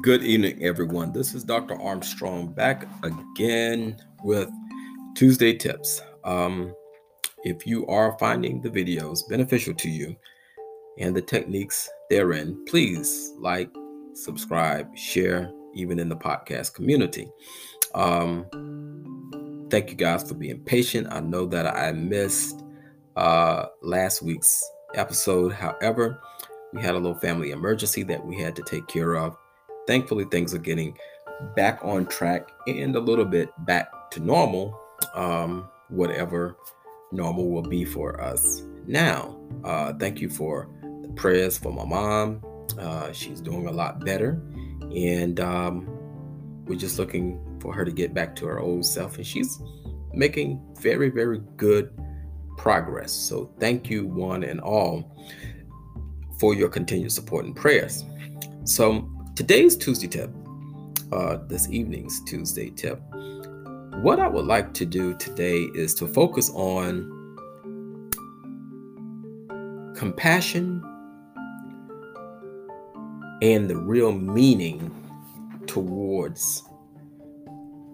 Good evening, everyone. This is Dr. Armstrong back again with Tuesday tips. Um, if you are finding the videos beneficial to you and the techniques therein, please like, subscribe, share, even in the podcast community. Um, thank you guys for being patient. I know that I missed uh, last week's episode. However, we had a little family emergency that we had to take care of. Thankfully things are getting back on track and a little bit back to normal um, whatever normal will be for us. Now uh, thank you for the prayers for my mom. Uh, she's doing a lot better. And um, we're just looking for her to get back to her old self. And she's making very very good progress. So thank you one and all for your continued support and prayers so Today's Tuesday tip, uh, this evening's Tuesday tip, what I would like to do today is to focus on compassion and the real meaning towards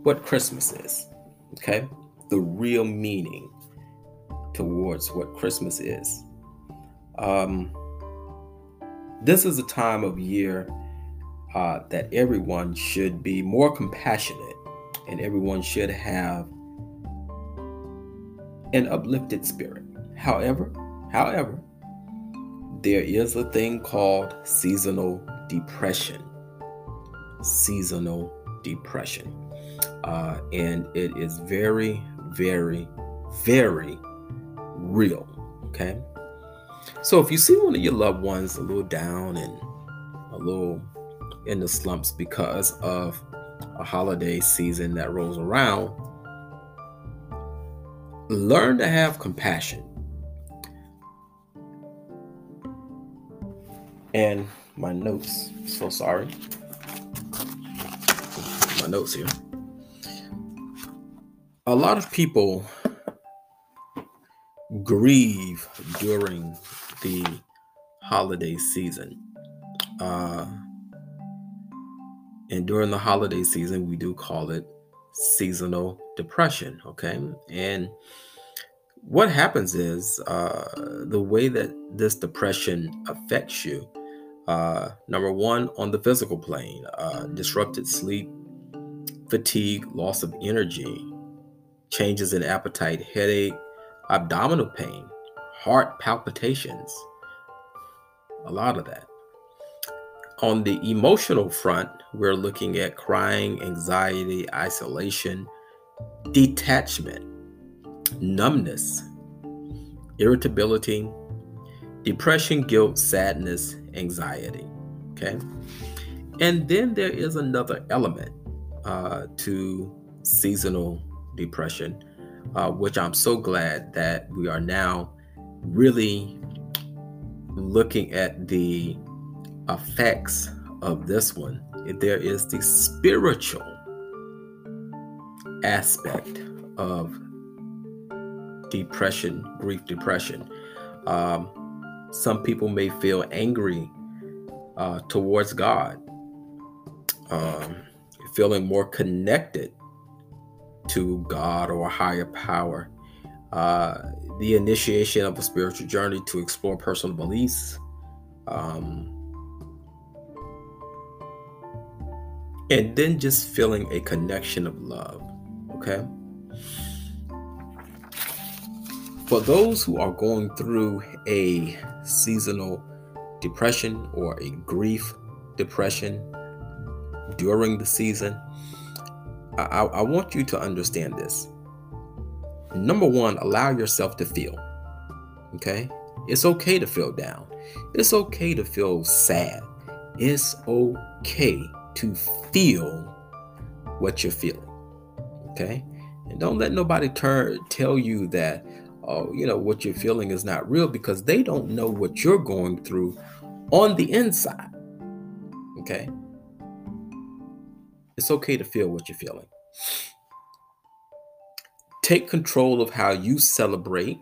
what Christmas is. Okay? The real meaning towards what Christmas is. Um, this is a time of year uh, that everyone should be more compassionate and everyone should have an uplifted spirit. However, however, there is a thing called seasonal depression. Seasonal depression. Uh, and it is very, very, very real. Okay. So if you see one of your loved ones a little down and a little in the slumps because of a holiday season that rolls around, learn to have compassion. And my notes, so sorry. My notes here. A lot of people grieve during the holiday season. Uh, and during the holiday season, we do call it seasonal depression. Okay. And what happens is uh, the way that this depression affects you uh, number one, on the physical plane, uh, disrupted sleep, fatigue, loss of energy, changes in appetite, headache, abdominal pain, heart palpitations, a lot of that. On the emotional front, we're looking at crying, anxiety, isolation, detachment, numbness, irritability, depression, guilt, sadness, anxiety. Okay. And then there is another element uh, to seasonal depression, uh, which I'm so glad that we are now really looking at the effects of this one, there is the spiritual aspect of depression, grief, depression. Um, some people may feel angry uh, towards God, um, feeling more connected to God or a higher power. Uh, the initiation of a spiritual journey to explore personal beliefs, um, and then just feeling a connection of love. Okay. For those who are going through a seasonal depression or a grief depression during the season, I, I want you to understand this. Number one, allow yourself to feel. Okay? It's okay to feel down. It's okay to feel sad. It's okay to feel what you're feeling. Okay? And don't let nobody turn tell you that oh, you know, what you're feeling is not real because they don't know what you're going through on the inside. Okay? It's okay to feel what you're feeling. Take control of how you celebrate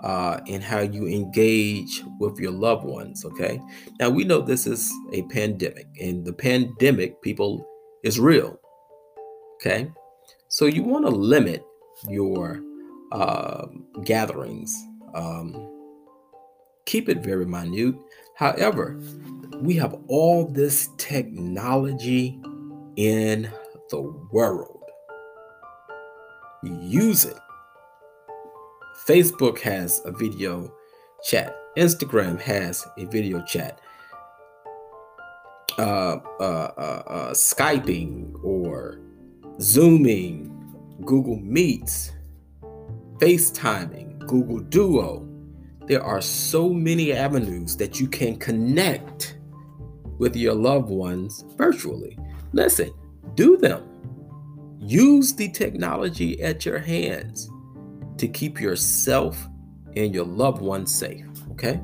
uh, in how you engage with your loved ones. Okay. Now we know this is a pandemic, and the pandemic, people, is real. Okay. So you want to limit your uh, gatherings. Um, keep it very minute. However, we have all this technology in the world. Use it. Facebook has a video chat. Instagram has a video chat. Uh, uh, uh, uh, Skyping or Zooming, Google Meets, FaceTiming, Google Duo. There are so many avenues that you can connect with your loved ones virtually. Listen, do them. Use the technology at your hands to keep yourself and your loved ones safe. Okay?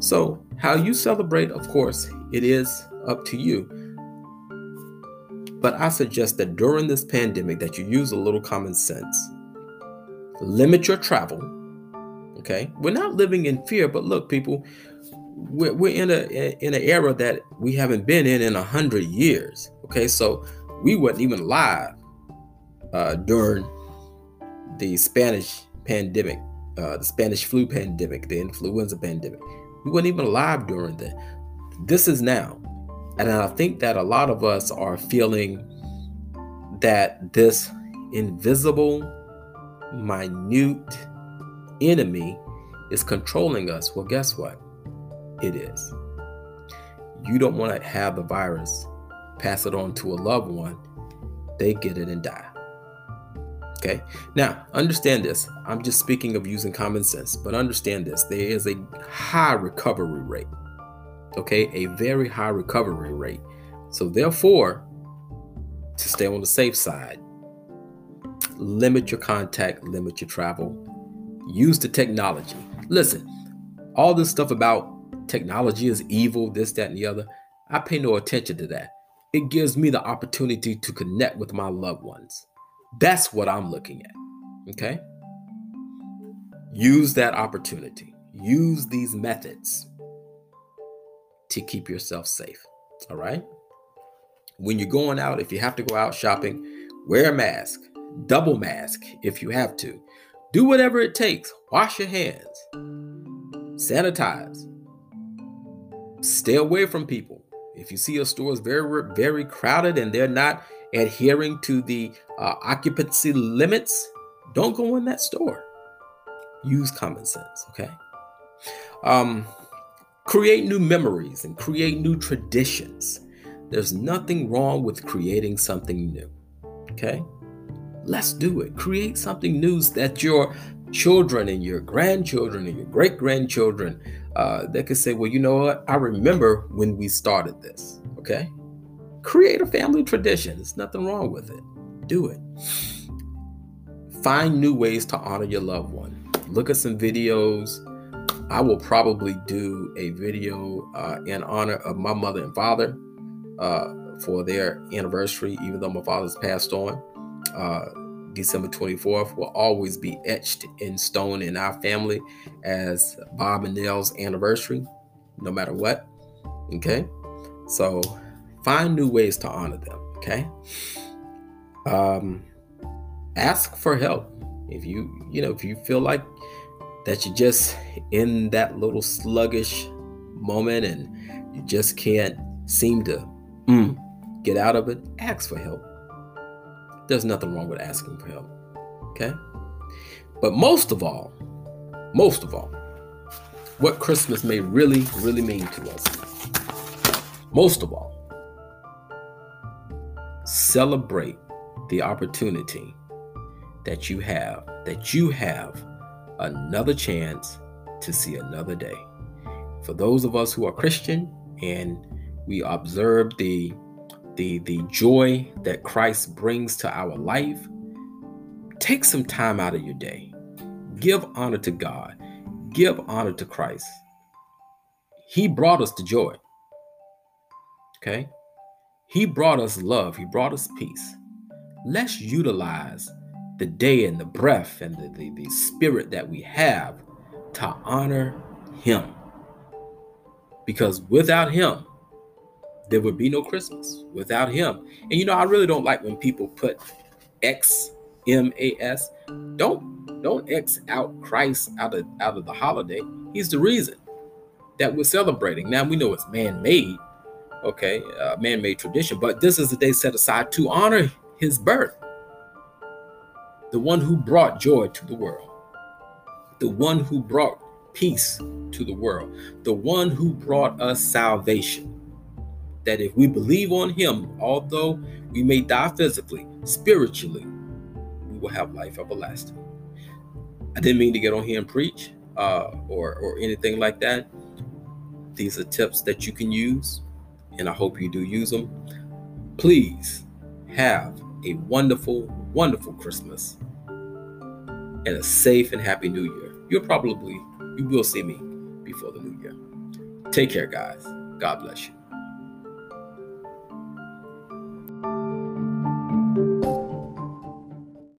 So, how you celebrate, of course, it is up to you. But I suggest that during this pandemic that you use a little common sense. Limit your travel. Okay? We're not living in fear, but look, people, we're, we're in a in an era that we haven't been in in a hundred years. Okay, so we weren't even live uh, during the Spanish pandemic, uh, the Spanish flu pandemic, the influenza pandemic. We weren't even alive during that. This is now. And I think that a lot of us are feeling that this invisible, minute enemy is controlling us. Well, guess what? It is. You don't want to have the virus, pass it on to a loved one, they get it and die. Okay. Now, understand this. I'm just speaking of using common sense, but understand this. There is a high recovery rate. Okay. A very high recovery rate. So, therefore, to stay on the safe side, limit your contact, limit your travel, use the technology. Listen, all this stuff about technology is evil, this, that, and the other, I pay no attention to that. It gives me the opportunity to connect with my loved ones. That's what I'm looking at. Okay? Use that opportunity. Use these methods to keep yourself safe. All right? When you're going out, if you have to go out shopping, wear a mask, double mask if you have to. Do whatever it takes. Wash your hands, sanitize, stay away from people. If you see a store is very, very crowded and they're not adhering to the uh, occupancy limits, don't go in that store. Use common sense, okay? Um, create new memories and create new traditions. There's nothing wrong with creating something new, okay? Let's do it. Create something new that your children and your grandchildren and your great grandchildren uh, they could say, well, you know what? I remember when we started this, okay? Create a family tradition. There's nothing wrong with it. Do it. Find new ways to honor your loved one. Look at some videos. I will probably do a video uh, in honor of my mother and father uh, for their anniversary, even though my father's passed on. Uh, December 24th will always be etched in stone in our family as Bob and Nell's anniversary, no matter what. Okay. So find new ways to honor them. Okay. Um, ask for help if you you know if you feel like that you're just in that little sluggish moment and you just can't seem to mm, get out of it ask for help there's nothing wrong with asking for help okay but most of all most of all what christmas may really really mean to us most of all celebrate the opportunity that you have, that you have another chance to see another day. For those of us who are Christian and we observe the the the joy that Christ brings to our life, take some time out of your day. Give honor to God. Give honor to Christ. He brought us to joy. Okay? He brought us love. He brought us peace. Let's utilize the day and the breath and the, the, the spirit that we have to honor him. Because without him, there would be no Christmas without him. And you know, I really don't like when people put X M A S. Don't don't X out Christ out of out of the holiday. He's the reason that we're celebrating. Now we know it's man-made, okay, uh, man-made tradition, but this is a day set aside to honor his birth. The one who brought joy to the world. The one who brought peace to the world. The one who brought us salvation that if we believe on him, although we may die physically, spiritually, we will have life everlasting. I didn't mean to get on here and preach uh, or, or anything like that. These are tips that you can use, and I hope you do use them. Please have a wonderful, wonderful Christmas and a safe and happy new year. You'll probably, you will see me before the new year. Take care, guys. God bless you.